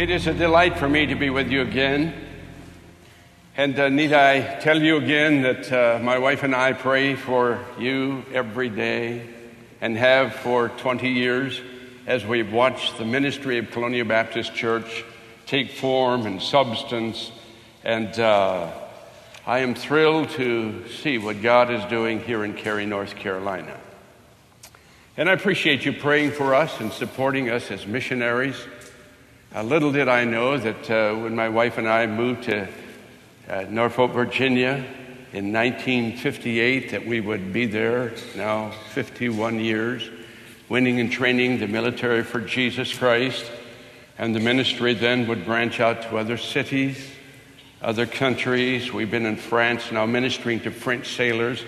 It is a delight for me to be with you again. And uh, need I tell you again that uh, my wife and I pray for you every day and have for 20 years as we've watched the ministry of Colonial Baptist Church take form and substance. And uh, I am thrilled to see what God is doing here in Cary, North Carolina. And I appreciate you praying for us and supporting us as missionaries. Uh, little did I know that uh, when my wife and I moved to uh, Norfolk, Virginia in 1958, that we would be there now 51 years, winning and training the military for Jesus Christ. And the ministry then would branch out to other cities, other countries. We've been in France now ministering to French sailors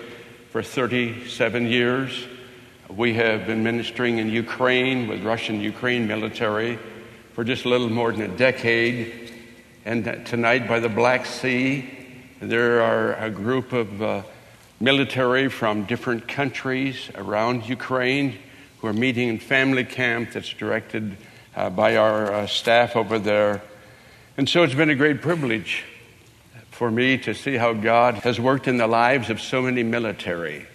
for 37 years. We have been ministering in Ukraine with Russian Ukraine military for just a little more than a decade. And tonight by the Black Sea, there are a group of uh, military from different countries around Ukraine who are meeting in family camp that's directed uh, by our uh, staff over there. And so it's been a great privilege for me to see how God has worked in the lives of so many military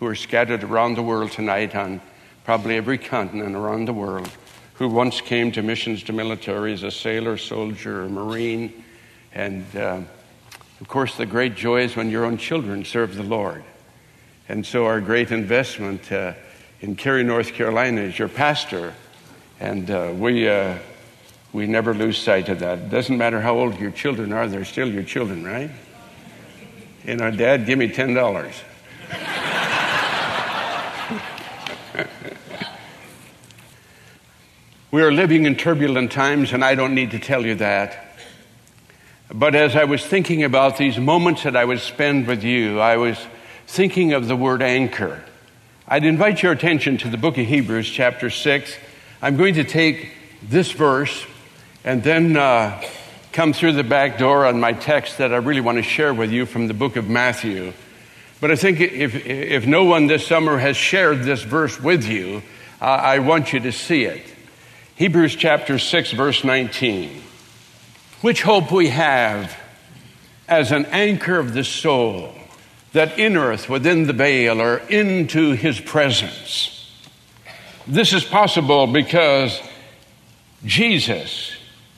who are scattered around the world tonight on probably every continent around the world who once came to missions to military as a sailor, soldier, marine. And uh, of course, the great joy is when your own children serve the Lord. And so, our great investment uh, in Cary, North Carolina, is your pastor. And uh, we, uh, we never lose sight of that. It doesn't matter how old your children are, they're still your children, right? You know, Dad, give me $10. We are living in turbulent times, and I don't need to tell you that. But as I was thinking about these moments that I would spend with you, I was thinking of the word anchor. I'd invite your attention to the book of Hebrews, chapter 6. I'm going to take this verse and then uh, come through the back door on my text that I really want to share with you from the book of Matthew. But I think if, if no one this summer has shared this verse with you, uh, I want you to see it. Hebrews chapter 6, verse 19. Which hope we have as an anchor of the soul that innereth within the veil or into his presence. This is possible because Jesus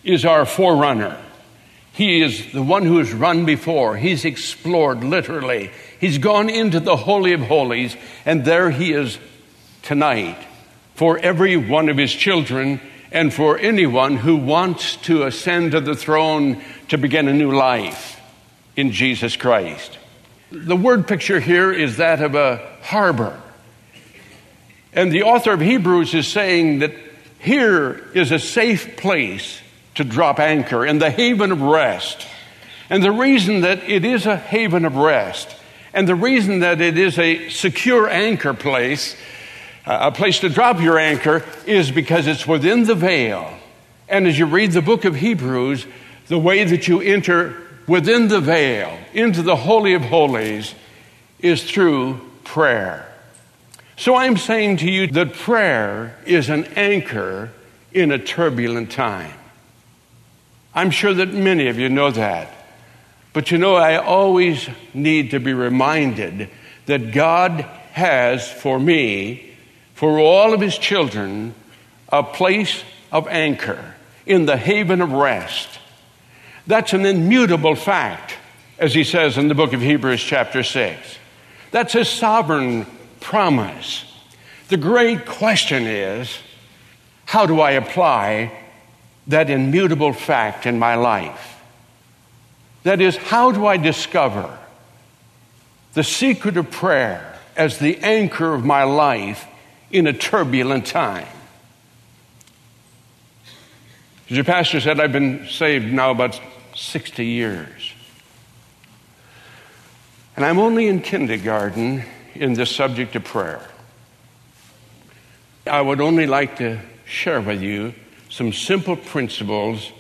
is our forerunner. He is the one who has run before. He's explored literally. He's gone into the Holy of Holies, and there he is tonight for every one of his children and for anyone who wants to ascend to the throne to begin a new life in Jesus Christ. The word picture here is that of a harbor. And the author of Hebrews is saying that here is a safe place to drop anchor in the haven of rest. And the reason that it is a haven of rest and the reason that it is a secure anchor place a place to drop your anchor is because it's within the veil. And as you read the book of Hebrews, the way that you enter within the veil into the Holy of Holies is through prayer. So I'm saying to you that prayer is an anchor in a turbulent time. I'm sure that many of you know that. But you know, I always need to be reminded that God has for me for all of his children a place of anchor in the haven of rest. That's an immutable fact, as he says in the book of Hebrews, chapter 6. That's his sovereign promise. The great question is how do I apply that immutable fact in my life? That is, how do I discover the secret of prayer as the anchor of my life in a turbulent time. As your pastor said, I've been saved now about 60 years. And I'm only in kindergarten in the subject of prayer. I would only like to share with you some simple principles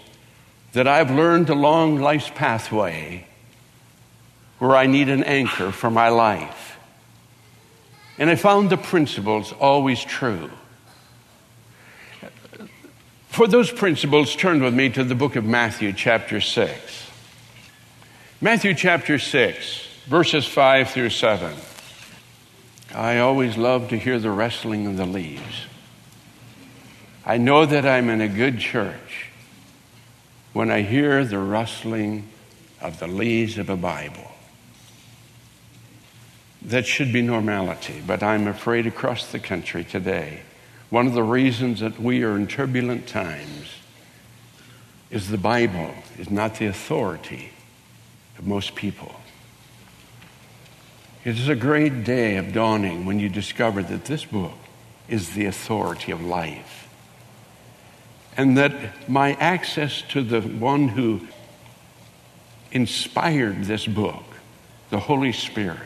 that I've learned along life's pathway where I need an anchor for my life. And I found the principles always true. For those principles, turn with me to the book of Matthew, chapter 6. Matthew, chapter 6, verses 5 through 7. I always love to hear the rustling of the leaves. I know that I'm in a good church when I hear the rustling of the leaves of a Bible. That should be normality, but I'm afraid across the country today, one of the reasons that we are in turbulent times is the Bible is not the authority of most people. It is a great day of dawning when you discover that this book is the authority of life. And that my access to the one who inspired this book, the Holy Spirit,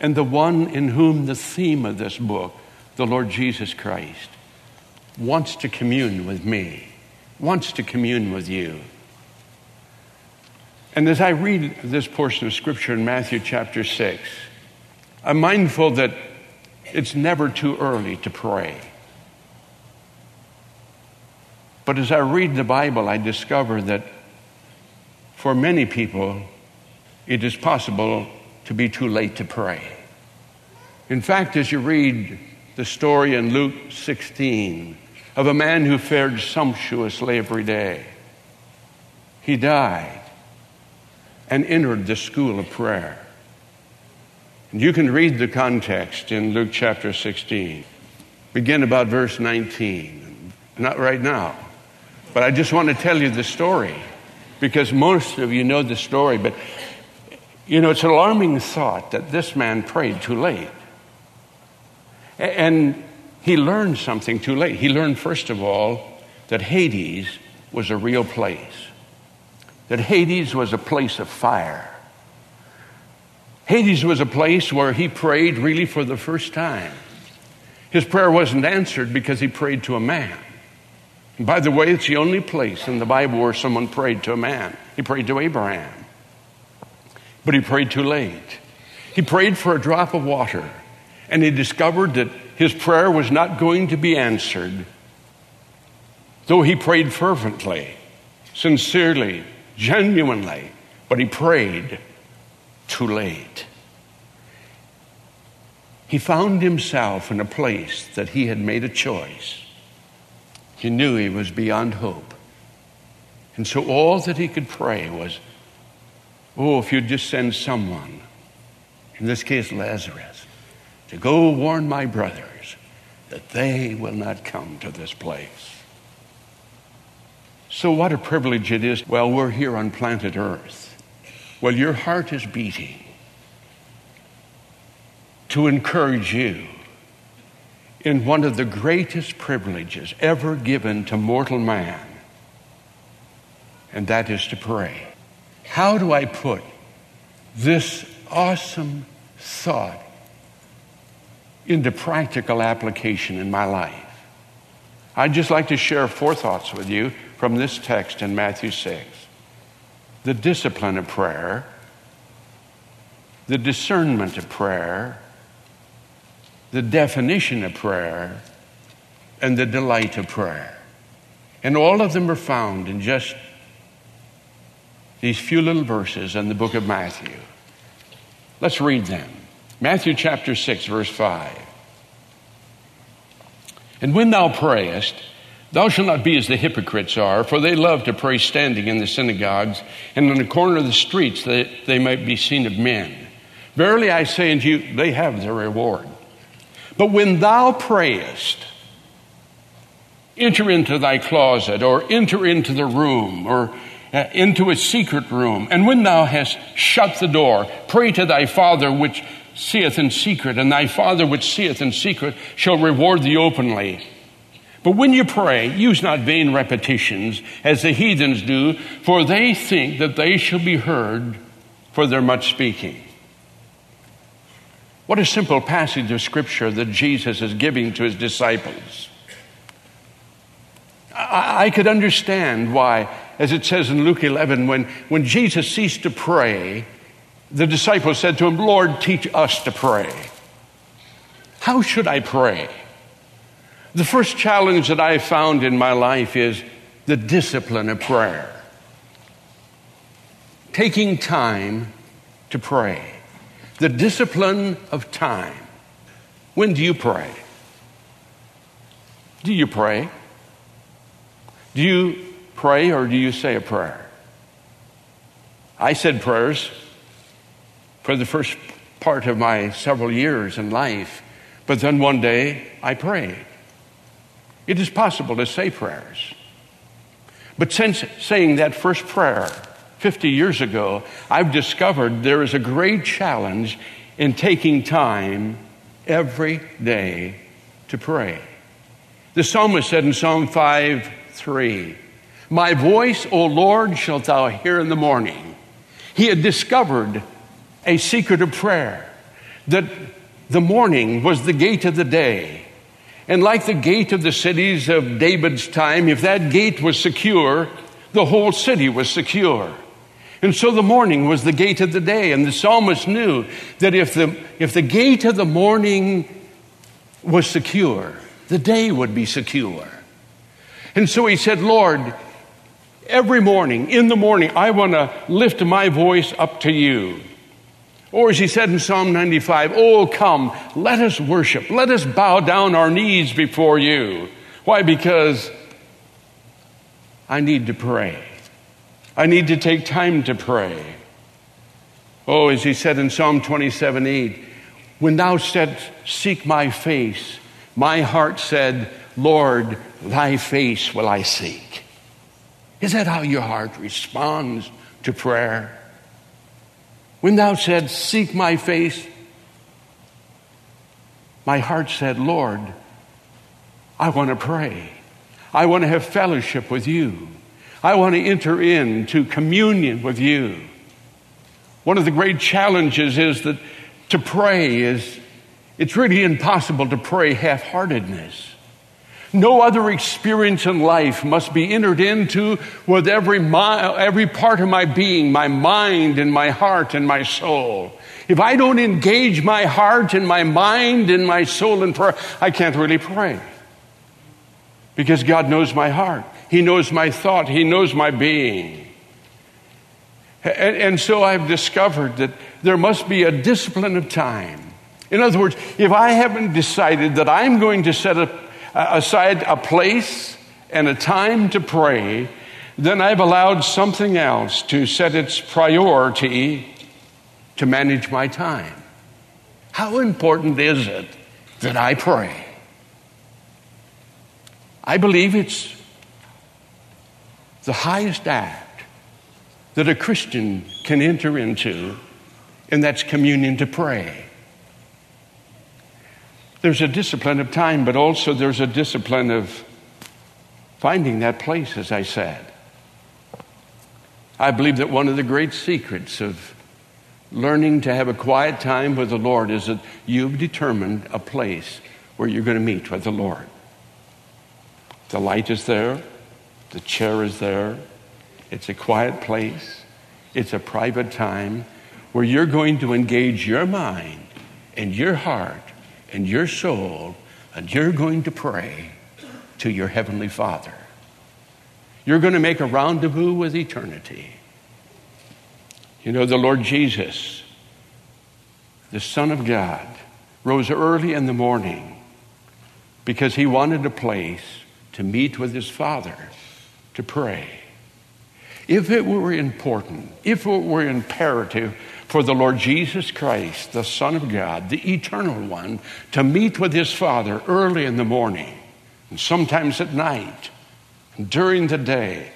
and the one in whom the theme of this book, the Lord Jesus Christ, wants to commune with me, wants to commune with you. And as I read this portion of Scripture in Matthew chapter 6, I'm mindful that it's never too early to pray. But as I read the Bible, I discover that for many people, it is possible to be too late to pray. In fact, as you read the story in Luke 16 of a man who fared sumptuously every day, he died and entered the school of prayer. And you can read the context in Luke chapter 16. Begin about verse 19. Not right now, but I just want to tell you the story because most of you know the story. But, you know, it's an alarming thought that this man prayed too late. And he learned something too late. He learned, first of all, that Hades was a real place that Hades was a place of fire. Hades was a place where he prayed really for the first time. His prayer wasn't answered because he prayed to a man. And by the way, it's the only place in the Bible where someone prayed to a man. He prayed to Abraham. But he prayed too late. He prayed for a drop of water, and he discovered that his prayer was not going to be answered, though he prayed fervently, sincerely, genuinely, but he prayed too late. He found himself in a place that he had made a choice. He knew he was beyond hope. And so all that he could pray was, oh, if you'd just send someone, in this case Lazarus, to go warn my brothers that they will not come to this place. So, what a privilege it is. Well, we're here on planet Earth. Well, your heart is beating to encourage you in one of the greatest privileges ever given to mortal man, and that is to pray. How do I put this awesome thought into practical application in my life? I'd just like to share four thoughts with you from this text in Matthew 6 the discipline of prayer, the discernment of prayer, the definition of prayer, and the delight of prayer. And all of them are found in just these few little verses in the book of Matthew. Let's read them. Matthew chapter 6, verse 5. And when thou prayest, Thou shalt not be as the hypocrites are, for they love to pray standing in the synagogues and in the corner of the streets that they might be seen of men. Verily I say unto you, they have their reward. But when thou prayest, enter into thy closet, or enter into the room, or Uh, into a secret room, and when thou hast shut the door, pray to thy Father which seeth in secret, and thy Father which seeth in secret shall reward thee openly. But when you pray, use not vain repetitions as the heathens do, for they think that they shall be heard for their much speaking. What a simple passage of scripture that Jesus is giving to his disciples. I, I could understand why, as it says in Luke 11, when, when Jesus ceased to pray, the disciples said to him, Lord, teach us to pray. How should I pray? The first challenge that I found in my life is the discipline of prayer. Taking time to pray. The discipline of time. When do you pray? Do you pray? Do you pray or do you say a prayer? I said prayers for the first part of my several years in life, but then one day I prayed. It is possible to say prayers. But since saying that first prayer 50 years ago, I've discovered there is a great challenge in taking time every day to pray. The psalmist said in Psalm 5 3, My voice, O Lord, shalt thou hear in the morning. He had discovered a secret of prayer that the morning was the gate of the day. And like the gate of the cities of David's time, if that gate was secure, the whole city was secure. And so the morning was the gate of the day. And the psalmist knew that if the, if the gate of the morning was secure, the day would be secure. And so he said, Lord, every morning, in the morning, I want to lift my voice up to you. Or as he said in Psalm 95, Oh, come, let us worship. Let us bow down our knees before you. Why? Because I need to pray. I need to take time to pray. Oh, as he said in Psalm 27 8, when thou saidst, Seek my face, my heart said, Lord, thy face will I seek. Is that how your heart responds to prayer? When thou said, Seek my face, my heart said, Lord, I want to pray. I want to have fellowship with you. I want to enter into communion with you. One of the great challenges is that to pray is, it's really impossible to pray half heartedness. No other experience in life must be entered into with every, mi- every part of my being, my mind and my heart and my soul. If I don't engage my heart and my mind and my soul in prayer, I can't really pray. Because God knows my heart. He knows my thought. He knows my being. And, and so I've discovered that there must be a discipline of time. In other words, if I haven't decided that I'm going to set a, Uh, aside a place and a time to pray, then I've allowed something else to set its priority to manage my time. How important is it that I pray? I believe it's the highest act that a Christian can enter into, and that's communion to pray. There's a discipline of time, but also there's a discipline of finding that place, as I said. I believe that one of the great secrets of learning to have a quiet time with the Lord is that you've determined a place where you're going to meet with the Lord. The light is there, the chair is there, it's a quiet place, it's a private time where you're going to engage your mind and your heart and your soul, and you're going to pray to your Heavenly Father. You're going to make a rendezvous with eternity. You know, the Lord Jesus, the Son of God, rose early in the morning because he wanted a place to meet with his Father, to pray. If it were important, if it were imperative for the Lord Jesus Christ, the Son of God, the Eternal One, to meet with his Father early in the morning, and sometimes at night, and during the day.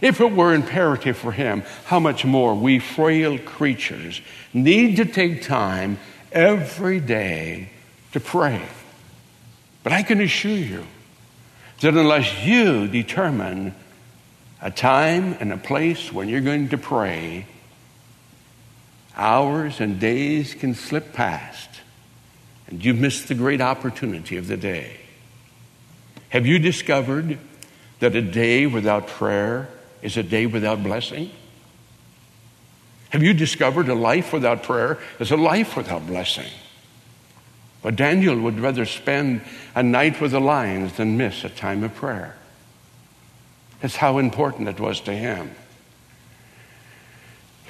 If it were imperative for him, how much more we frail creatures need to take time every day to pray. But I can assure you that unless you determine a time and a place when you're going to pray, Hours and days can slip past, and you've missed the great opportunity of the day. Have you discovered that a day without prayer is a day without blessing? Have you discovered a life without prayer is a life without blessing? But Daniel would rather spend a night with the lions than miss a time of prayer. That's how important it was to him.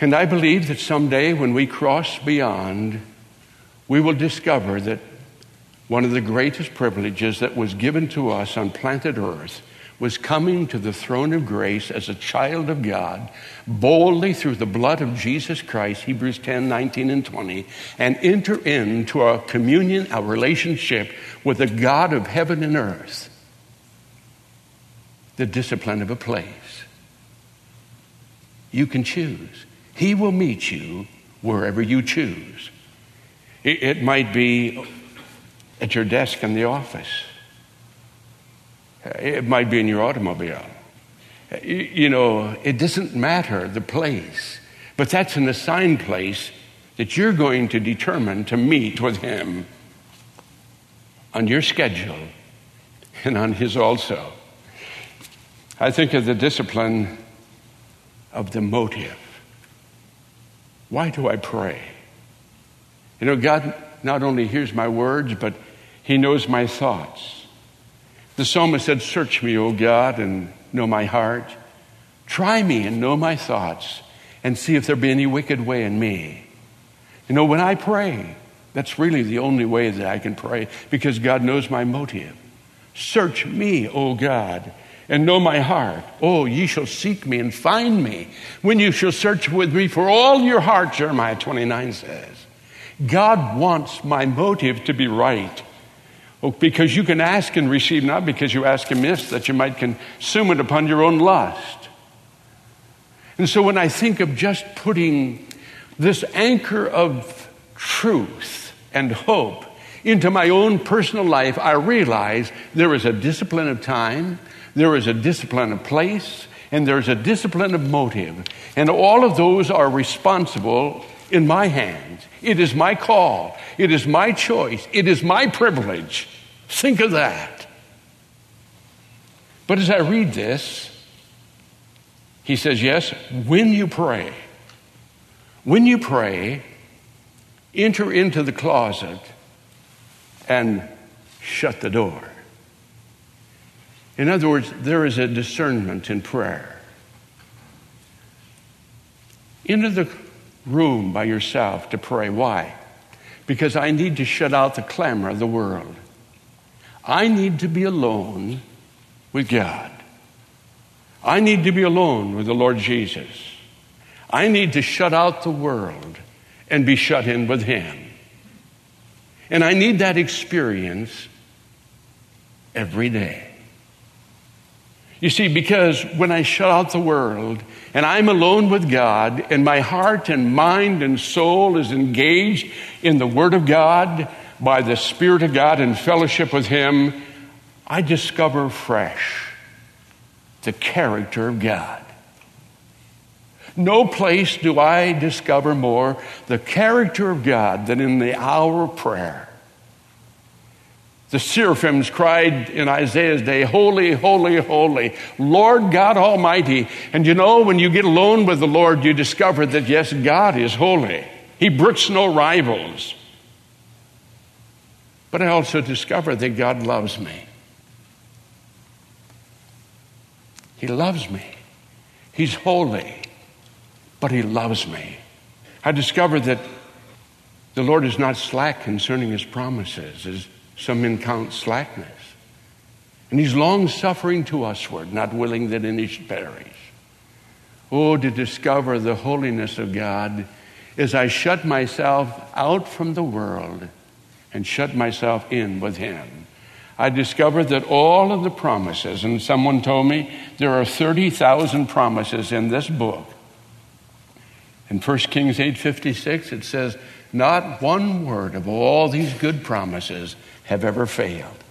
And I believe that someday when we cross beyond, we will discover that one of the greatest privileges that was given to us on planet Earth was coming to the throne of grace as a child of God, boldly through the blood of Jesus Christ, Hebrews 10, 19, and 20, and enter into a communion, a relationship with the God of heaven and earth. The discipline of a place. You can choose. He will meet you wherever you choose. It, might be at your desk in the office. It might be in your automobile. You know, it doesn't matter the place, but that's an assigned place that you're going to determine to meet with Him on your schedule and on His also. I think of the discipline of the motive. Why do I pray? You know, God not only hears my words, but He knows my thoughts. The psalmist said, Search me, O God, and know my heart. Try me and know my thoughts, and see if there be any wicked way in me. You know, when I pray, that's really the only way that I can pray because God knows my motive. Search me, O God, and know my heart. Oh, ye shall seek me and find me when you shall search with me for all your heart, Jeremiah 29 says. God wants my motive to be right. Oh, because you can ask and receive, not because you ask amiss, that you might consume it upon your own lust. And so when I think of just putting this anchor of truth and hope into my own personal life, I realize there is a discipline of time, there is a discipline of place, and there's a discipline of motive. And all of those are responsible in my hands. It is my call. It is my choice. It is my privilege. Think of that. But as I read this, he says, Yes, when you pray, when you pray, enter into the closet and shut the door. In other words, there is a discernment in prayer. Into the room by yourself to pray. Why? Because I need to shut out the clamor of the world. I need to be alone with God. I need to be alone with the Lord Jesus. I need to shut out the world and be shut in with Him. And I need that experience every day. You see, because when I shut out the world and I'm alone with God and my heart and mind and soul is engaged in the Word of God by the Spirit of God and fellowship with Him, I discover fresh the character of God. No place do I discover more the character of God than in the hour of prayer. The seraphims cried in Isaiah's day, Holy, holy, holy, Lord God Almighty. And you know, when you get alone with the Lord, you discover that yes, God is holy. He brooks no rivals. But I also discover that God loves me. He loves me. He's holy, but He loves me. I discover that the Lord is not slack concerning His promises, some men count slackness. And He's long suffering to usward, not willing that any should perish. Oh, to discover the holiness of God as I shut myself out from the world and shut myself in with Him. I discovered that all of the promises, and someone told me there are 30,000 promises in this book. In 1 Kings 8:56 it says, "Not one word of all these good promises have ever failed."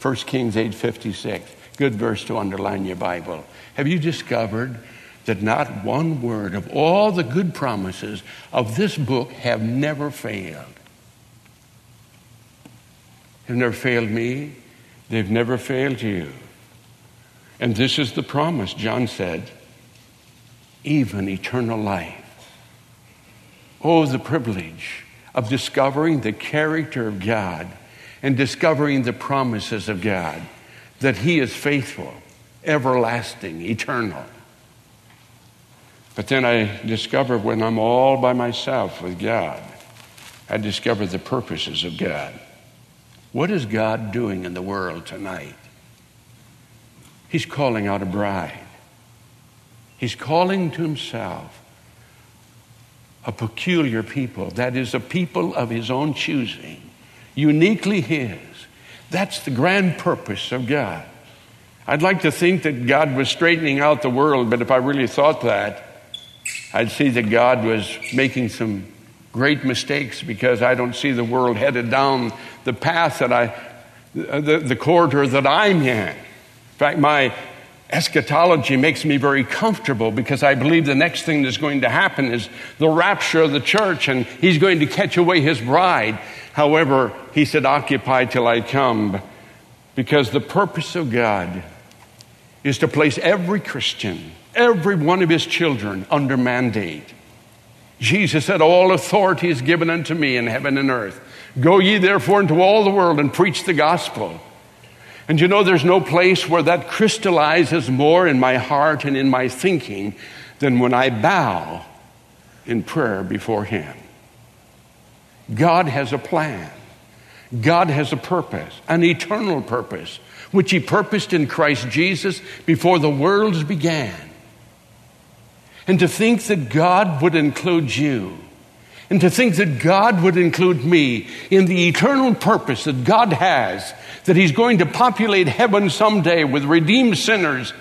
1 Kings 8:56. Good verse to underline your Bible. Have you discovered that not one word of all the good promises of this book have never failed? have never failed me. They've never failed you. And this is the promise, John said, even eternal life. Oh, the privilege of discovering the character of God and discovering the promises of God that He is faithful, everlasting, eternal. But then I discover when I'm all by myself with God, I discover the purposes of God. What is God doing in the world tonight? He's calling out a bride. He's calling to himself a peculiar people, that is, a people of his own choosing, uniquely his. That's the grand purpose of God. I'd like to think that God was straightening out the world, but if I really thought that, I'd see that God was making some great mistakes because I don't see the world headed down the path that I, the, the corridor that I'm in. In fact, my eschatology makes me very comfortable because I believe the next thing that's going to happen is the rapture of the church and he's going to catch away his bride. However, he said, Occupy till I come, because the purpose of God is to place every Christian, every one of his children under mandate. Jesus said, All authority is given unto me in heaven and earth. Go ye therefore into all the world and preach the gospel. And you know, there's no place where that crystallizes more in my heart and in my thinking than when I bow in prayer before Him. God has a plan. God has a purpose, an eternal purpose, which He purposed in Christ Jesus before the worlds began. And to think that God would include you and to think that God would include me in the eternal purpose that God has, that He's going to populate heaven someday with redeemed sinners.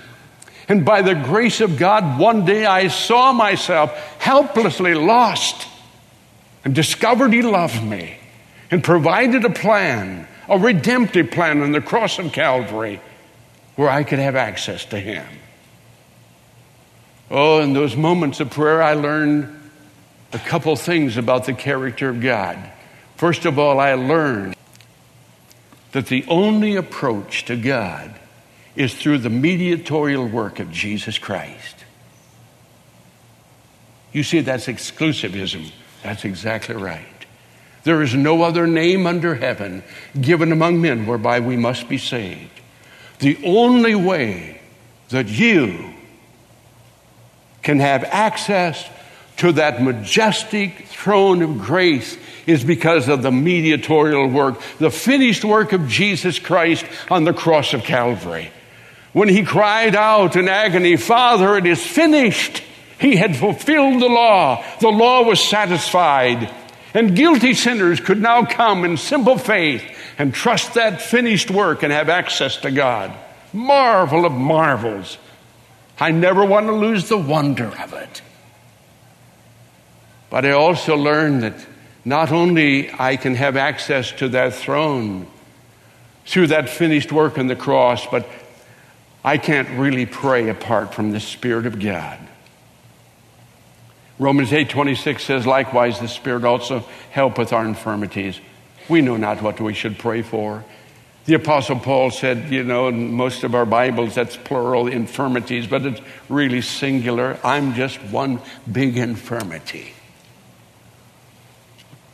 And by the grace of God, one day I saw myself helplessly lost and discovered He loved me and provided a plan, a redemptive plan on the cross of Calvary where I could have access to Him. Oh, in those moments of prayer, I learned a couple things about the character of God. First of all, I learned that the only approach to God is through the mediatorial work of Jesus Christ. You see, that's exclusivism. That's exactly right. There is no other name under heaven given among men whereby we must be saved. The only way that you can have access to that majestic throne of grace is because of the mediatorial work, the finished work of Jesus Christ on the cross of Calvary. When he cried out in agony, Father, it is finished, he had fulfilled the law. The law was satisfied. And guilty sinners could now come in simple faith and trust that finished work and have access to God. Marvel of marvels. I never want to lose the wonder of it. But I also learned that not only I can have access to that throne through that finished work on the cross, but I can't really pray apart from the Spirit of God. Romans 8:26 says likewise the Spirit also helpeth our infirmities. We know not what we should pray for. The Apostle Paul said, you know, in most of our Bibles that's plural infirmities, but it's really singular. I'm just one big infirmity.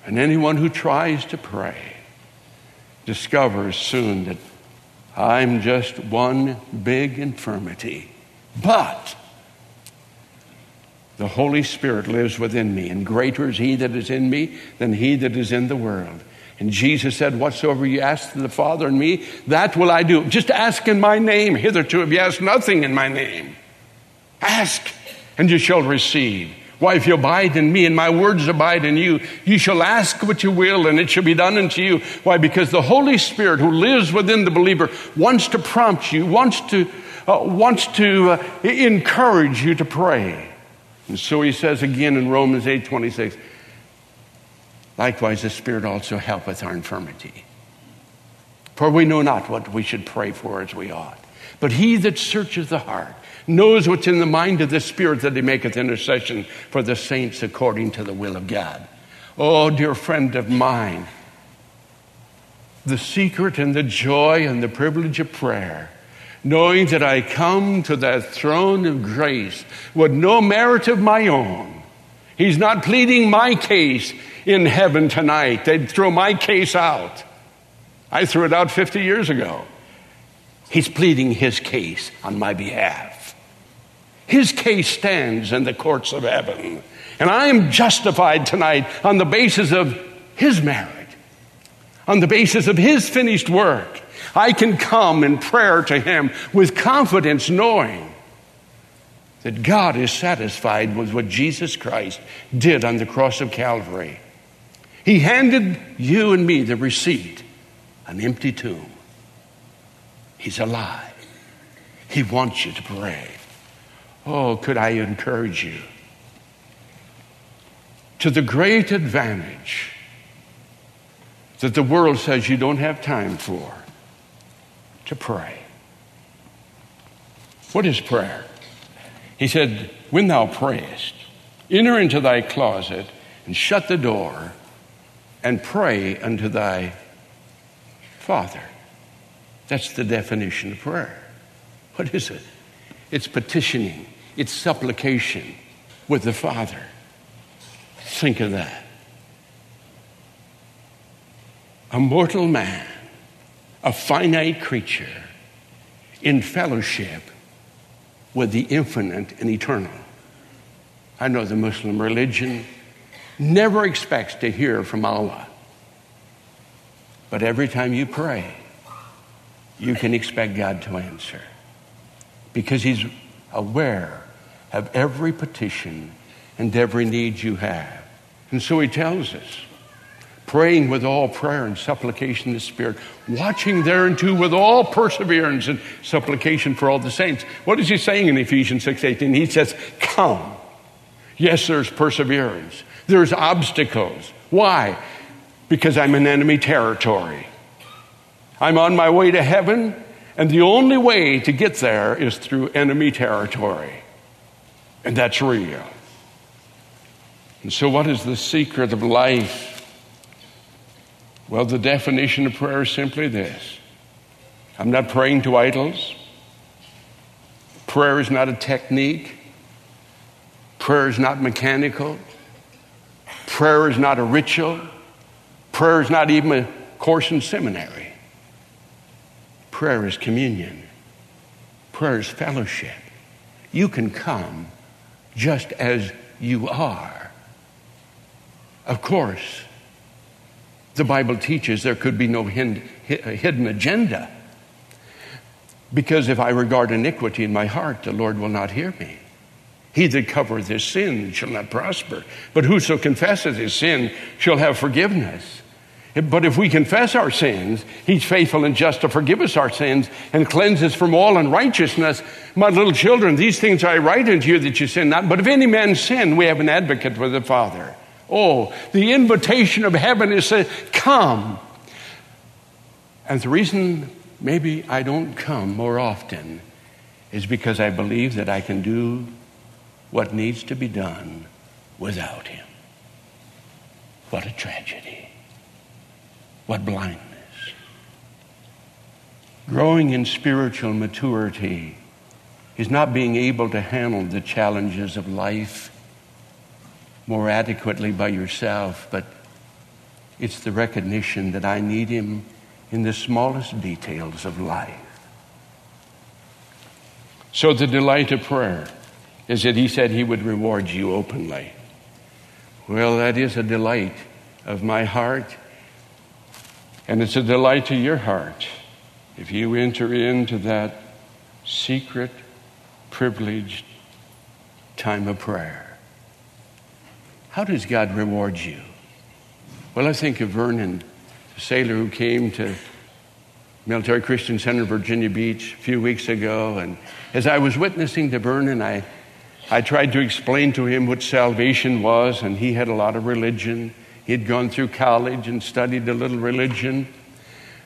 And anyone who tries to pray discovers soon that I'm just one big infirmity. But the Holy Spirit lives within me, and greater is He that is in me than He that is in the world. And Jesus said, Whatsoever you ask the Father and me, that will I do. Just ask in my name. Hitherto have you asked nothing in my name. Ask, and you shall receive. Why, if you abide in me and my words abide in you, you shall ask what you will and it shall be done unto you. Why? Because the Holy Spirit who lives within the believer wants to prompt you, wants to, uh, wants to uh, encourage you to pray. And so he says again in Romans 8 26, likewise the Spirit also helpeth our infirmity. For we know not what we should pray for as we ought. But he that searches the heart knows what's in the mind of the Spirit that he maketh intercession for the saints according to the will of God. Oh, dear friend of mine, the secret and the joy and the privilege of prayer, knowing that I come to that throne of grace with no merit of my own, He's not pleading my case in heaven tonight. They'd throw my case out. I threw it out 50 years ago. He's pleading his case on my behalf. His case stands in the courts of heaven. And I am justified tonight on the basis of his merit, on the basis of his finished work. I can come in prayer to him with confidence, knowing that God is satisfied with what Jesus Christ did on the cross of Calvary. He handed you and me the receipt, an empty tomb. He's alive. He wants you to pray. Oh, could I encourage you to the great advantage that the world says you don't have time for to pray. What is prayer? He said, When thou prayest, enter into thy closet and shut the door and pray unto thy Father. That's the definition of prayer. What is it? It's petitioning, it's supplication with the Father. Think of that. A mortal man, a finite creature, in fellowship with the infinite and eternal. I know the Muslim religion never expects to hear from Allah. But every time you pray, you can expect God to answer because He's aware of every petition and every need you have. And so He tells us praying with all prayer and supplication in the Spirit, watching thereunto with all perseverance and supplication for all the saints. What is he saying in Ephesians 6:18? He says, "Come." Yes, there's perseverance. There's obstacles. Why? Because I'm in enemy territory. I'm on my way to heaven, and the only way to get there is through enemy territory. And that's real. And so, what is the secret of life? Well, the definition of prayer is simply this I'm not praying to idols. Prayer is not a technique. Prayer is not mechanical. Prayer is not a ritual. Prayer is not even a course in seminary. Prayer is communion. Prayer is fellowship. You can come just as you are. Of course, the Bible teaches there could be no hidden agenda. Because if I regard iniquity in my heart, the Lord will not hear me. He that covereth his sin shall not prosper, but whoso confesseth his sin shall have forgiveness. But if we confess our sins, he's faithful and just to forgive us our sins and cleanse us from all unrighteousness. My little children, these things I write unto you that you sin not. But if any man sin, we have an advocate with the Father Oh, the invitation of heaven is to come. And the reason maybe I don't come more often is because I believe that I can do what needs to be done without Him. What a tragedy. What blindness. Growing in spiritual maturity is not being able to handle the challenges of life more adequately by yourself, but it's the recognition that I need Him in the smallest details of life. So, the delight of prayer is that He said He would reward you openly. Well, that is a delight of my heart, and it's a delight to your heart if you enter into that secret, privileged time of prayer. How does God reward you? Well, I think of Vernon, the sailor who came to Military Christian Center, Virginia Beach, a few weeks ago. And as I was witnessing to Vernon, I, I tried to explain to him what salvation was, and he had a lot of religion. He had gone through college and studied a little religion.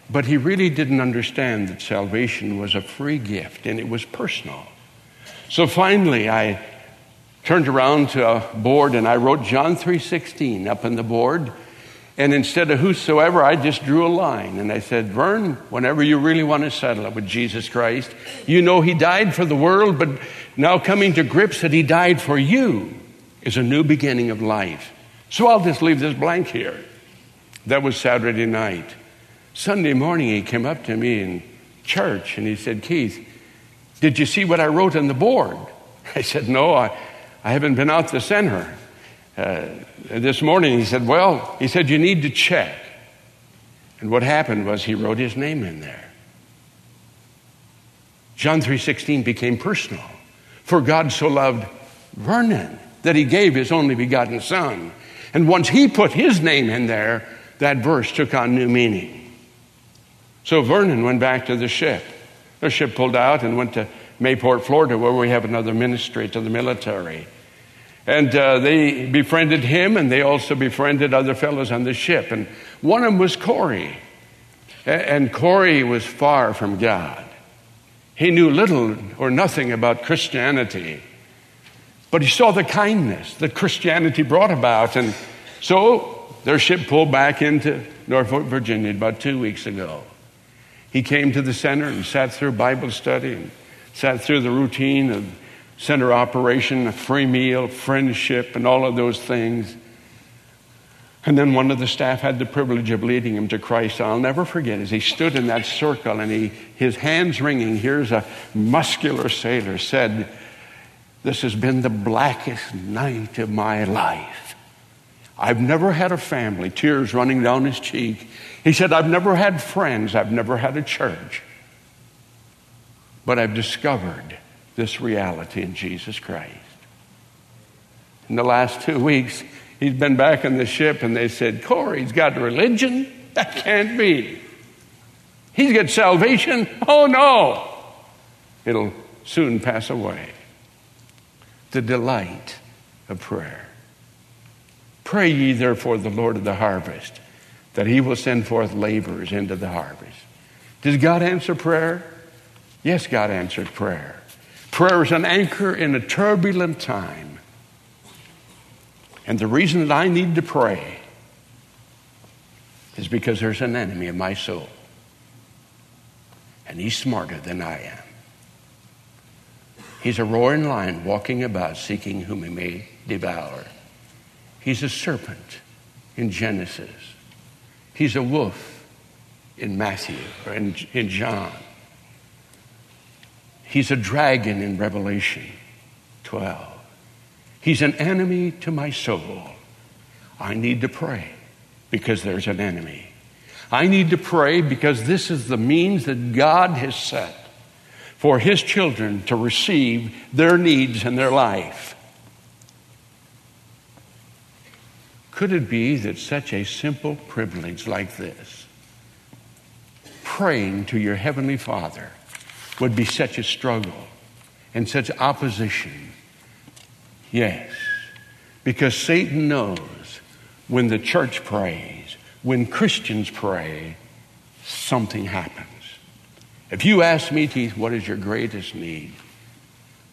But he really didn't understand that salvation was a free gift and it was personal. So finally, I turned around to a board and I wrote John 3:16 up on the board. And instead of whosoever, I just drew a line and I said, Vern, whenever you really want to settle it with Jesus Christ, you know He died for the world, but now coming to grips that He died for you. is a new beginning of life. So I'll just leave this blank here. That was Saturday night. Sunday morning, he came up to me in church and he said, Keith, did you see what I wrote on the board? I said, No, I, I haven't been out to center. Uh, this morning he said, Well, he said, you need to check. And what happened was he wrote his name in there. John 3:16 became personal. For God so loved Vernon that he gave his only begotten son. And once he put his name in there, that verse took on new meaning. So Vernon went back to the ship. The ship pulled out and went to Mayport, Florida, where we have another ministry to the military. And uh, they befriended him, and they also befriended other fellows on the ship. And one of them was Corey. And Corey was far from God. He knew little or nothing about Christianity. But he saw the kindness that Christianity brought about. And so their ship pulled back into Norfolk, Virginia about two weeks ago. He came to the center and sat through Bible study and sat through the routine of center operation, a free meal, friendship, and all of those things. And then one of the staff had the privilege of leading him to Christ. I'll never forget as he stood in that circle and he, his hands wringing, here's a muscular sailor said, This has been the blackest night of my life. I've never had a family, tears running down his cheek. He said, I've never had friends, I've never had a church. But I've discovered this reality in Jesus Christ. In the last two weeks, he's been back on the ship and they said, Corey's got religion? That can't be. He's got salvation? Oh no. It'll soon pass away. The delight of prayer. Pray ye therefore the Lord of the harvest that he will send forth laborers into the harvest. Does God answer prayer? Yes, God answered prayer. Prayer is an anchor in a turbulent time. And the reason that I need to pray is because there's an enemy in my soul. And he's smarter than I am. He's a roaring lion walking about seeking whom he may devour. He's a serpent in Genesis. He's a wolf in Matthew or in, in John. He's a dragon in Revelation 12. He's an enemy to my soul. I need to pray because there's an enemy. I need to pray because this is the means that God has set for His children to receive their needs in their life. Could it be that such a simple privilege like this, praying to your Heavenly Father, would be such a struggle and such opposition. Yes, because Satan knows when the church prays, when Christians pray, something happens. If you ask me, Keith, what is your greatest need?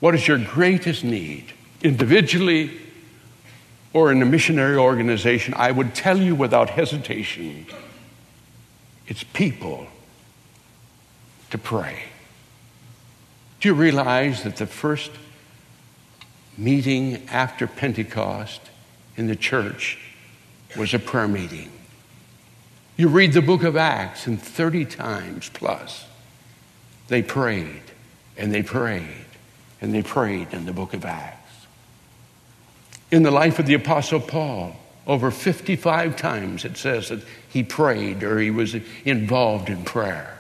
What is your greatest need? Individually or in a missionary organization, I would tell you without hesitation it's people to pray. Do you realize that the first meeting after Pentecost in the church was a prayer meeting? You read the book of Acts, and 30 times plus they prayed and they prayed and they prayed in the book of Acts. In the life of the Apostle Paul, over 55 times it says that he prayed or he was involved in prayer.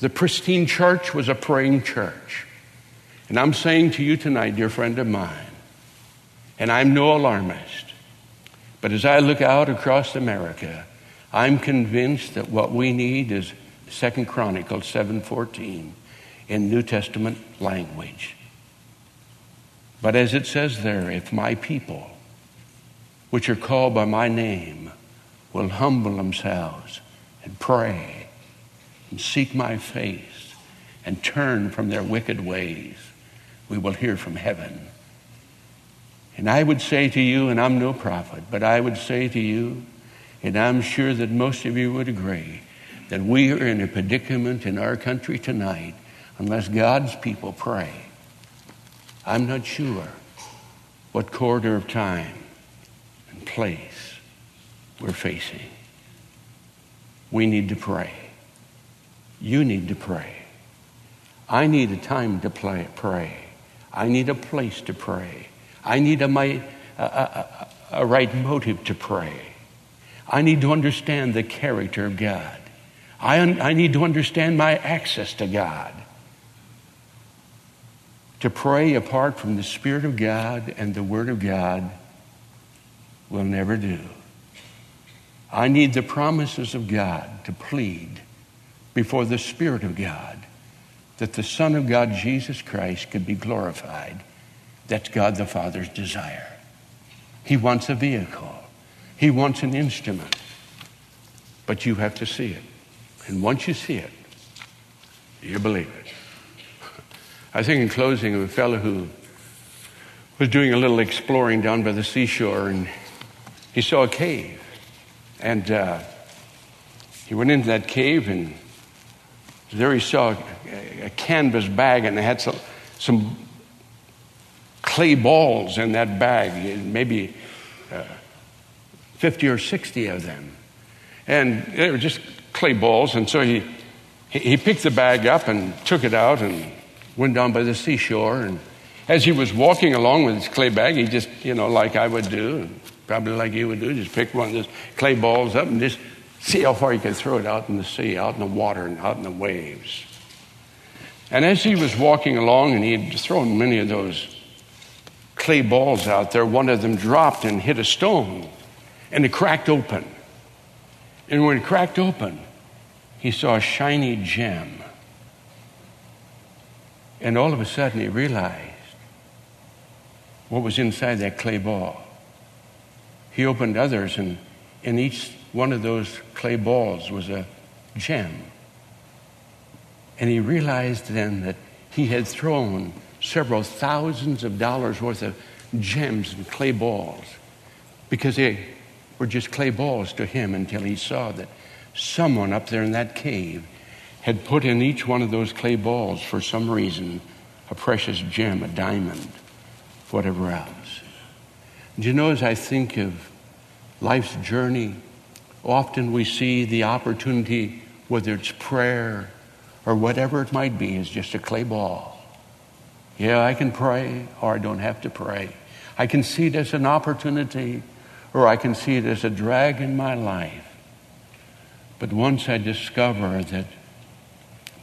The pristine church was a praying church. And I'm saying to you tonight, dear friend of mine, and I'm no alarmist, but as I look out across America, I'm convinced that what we need is Second Chronicles 7:14 in New Testament language. But as it says there, if my people, which are called by my name, will humble themselves and pray and seek my face and turn from their wicked ways, we will hear from heaven. And I would say to you, and I'm no prophet, but I would say to you, and I'm sure that most of you would agree, that we are in a predicament in our country tonight unless God's people pray. I'm not sure. what corridor of time and place we're facing. We need to pray. You need to pray. I need a time to play, pray. I need a place to pray. I need a, my, a, a, a right motive to pray. I need to understand the character of God. I, I need to understand my access to God. To pray apart from the Spirit of God and the Word of God will never do. I need the promises of God to plead before the Spirit of God that the Son of God, Jesus Christ, could be glorified. That's God the Father's desire. He wants a vehicle, He wants an instrument. But you have to see it. And once you see it, you believe it. I think in closing of a fellow who was doing a little exploring down by the seashore and he saw a cave. And uh, he went into that cave and there he saw a, a canvas bag and it had some, some clay balls in that bag, maybe uh, 50 or 60 of them. And they were just clay balls. And so he, he picked the bag up and took it out and went down by the seashore. And as he was walking along with his clay bag, he just, you know, like I would do, probably like you would do, just pick one of those clay balls up and just see how far he could throw it out in the sea, out in the water, and out in the waves. And as he was walking along, and he had thrown many of those clay balls out there, one of them dropped and hit a stone, and it cracked open. And when it cracked open, he saw a shiny gem. And all of a sudden, he realized what was inside that clay ball. He opened others, and in each one of those clay balls was a gem. And he realized then that he had thrown several thousands of dollars worth of gems and clay balls because they were just clay balls to him until he saw that someone up there in that cave had put in each one of those clay balls for some reason a precious gem, a diamond, whatever else. Do you know, as I think of life's journey, often we see the opportunity, whether it's prayer or whatever it might be, is just a clay ball. Yeah, I can pray or I don't have to pray. I can see it as an opportunity or I can see it as a drag in my life. But once I discover that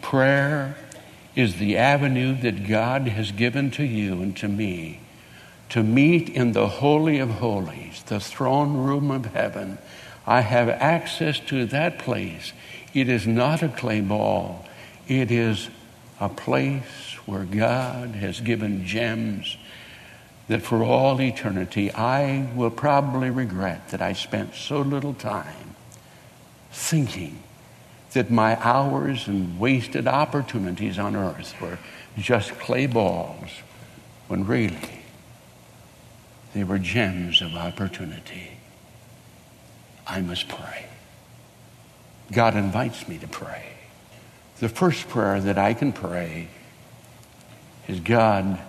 prayer is the avenue that God has given to you and to me to meet in the Holy of Holies, the throne room of heaven, I have access to that place. It is not a clay ball, it is a place where God has given gems that for all eternity I will probably regret that I spent so little time thinking that my hours and wasted opportunities on earth were just clay balls when really they were gems of opportunity. I must pray. God invites me to pray. The first prayer that I can pray is God,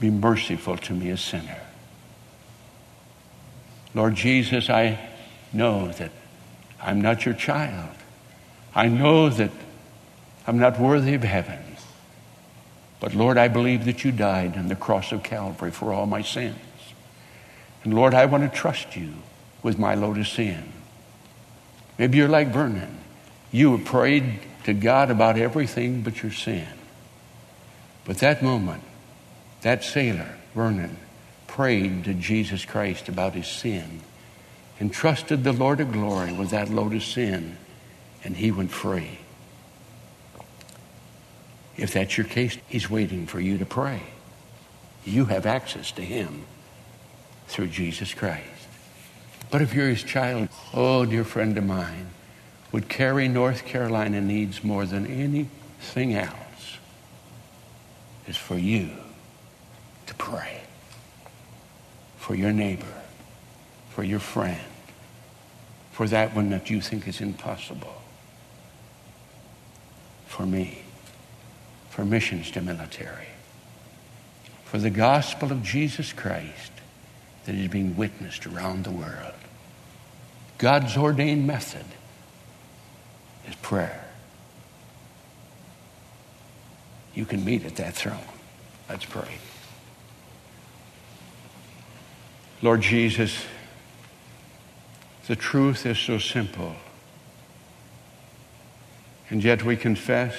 be merciful to me, a sinner. Lord Jesus, I know that I'm not your child. I know that I'm not worthy of heaven. But Lord, I believe that you died on the cross of Calvary for all my sins. And Lord, I want to trust you with my load of sin. Maybe you're like Vernon. You have prayed to God about everything but your sin. But that moment, that sailor, Vernon, prayed to Jesus Christ about his sin and trusted the Lord of glory with that load of sin, and he went free. If that's your case, he's waiting for you to pray. You have access to him through Jesus Christ. But if you're his child, oh, dear friend of mine, what Cary, North Carolina needs more than anything else is for you to pray for your neighbor, for your friend, for that one that you think is impossible, for me, for missions to military, for the gospel of Jesus Christ that is being witnessed around the world. God's ordained method is prayer. You can meet at that throne. Let's pray. Lord Jesus, the truth is so simple. And yet we confess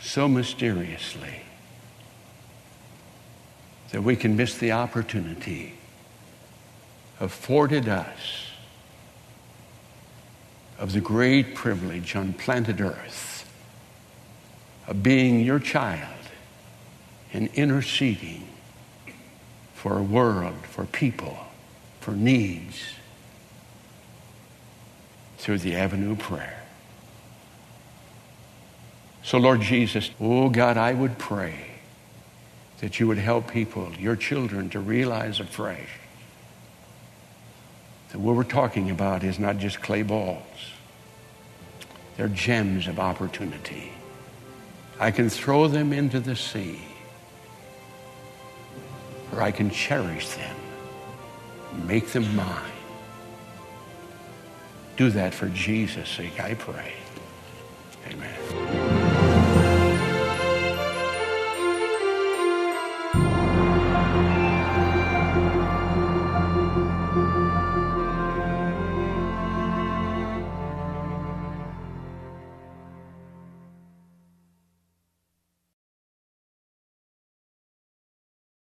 so mysteriously that we can miss the opportunity afforded us of the great privilege on planet Earth of being your child and interceding for a world, for people, for needs through the avenue of prayer. So, Lord Jesus, oh God, I would pray that you would help people, your children, to realize afresh that what we're talking about is not just clay balls. They're gems of opportunity. I can throw them into the sea, or I can cherish them, Make them mine. Do that for Jesus' sake, I pray. Amen.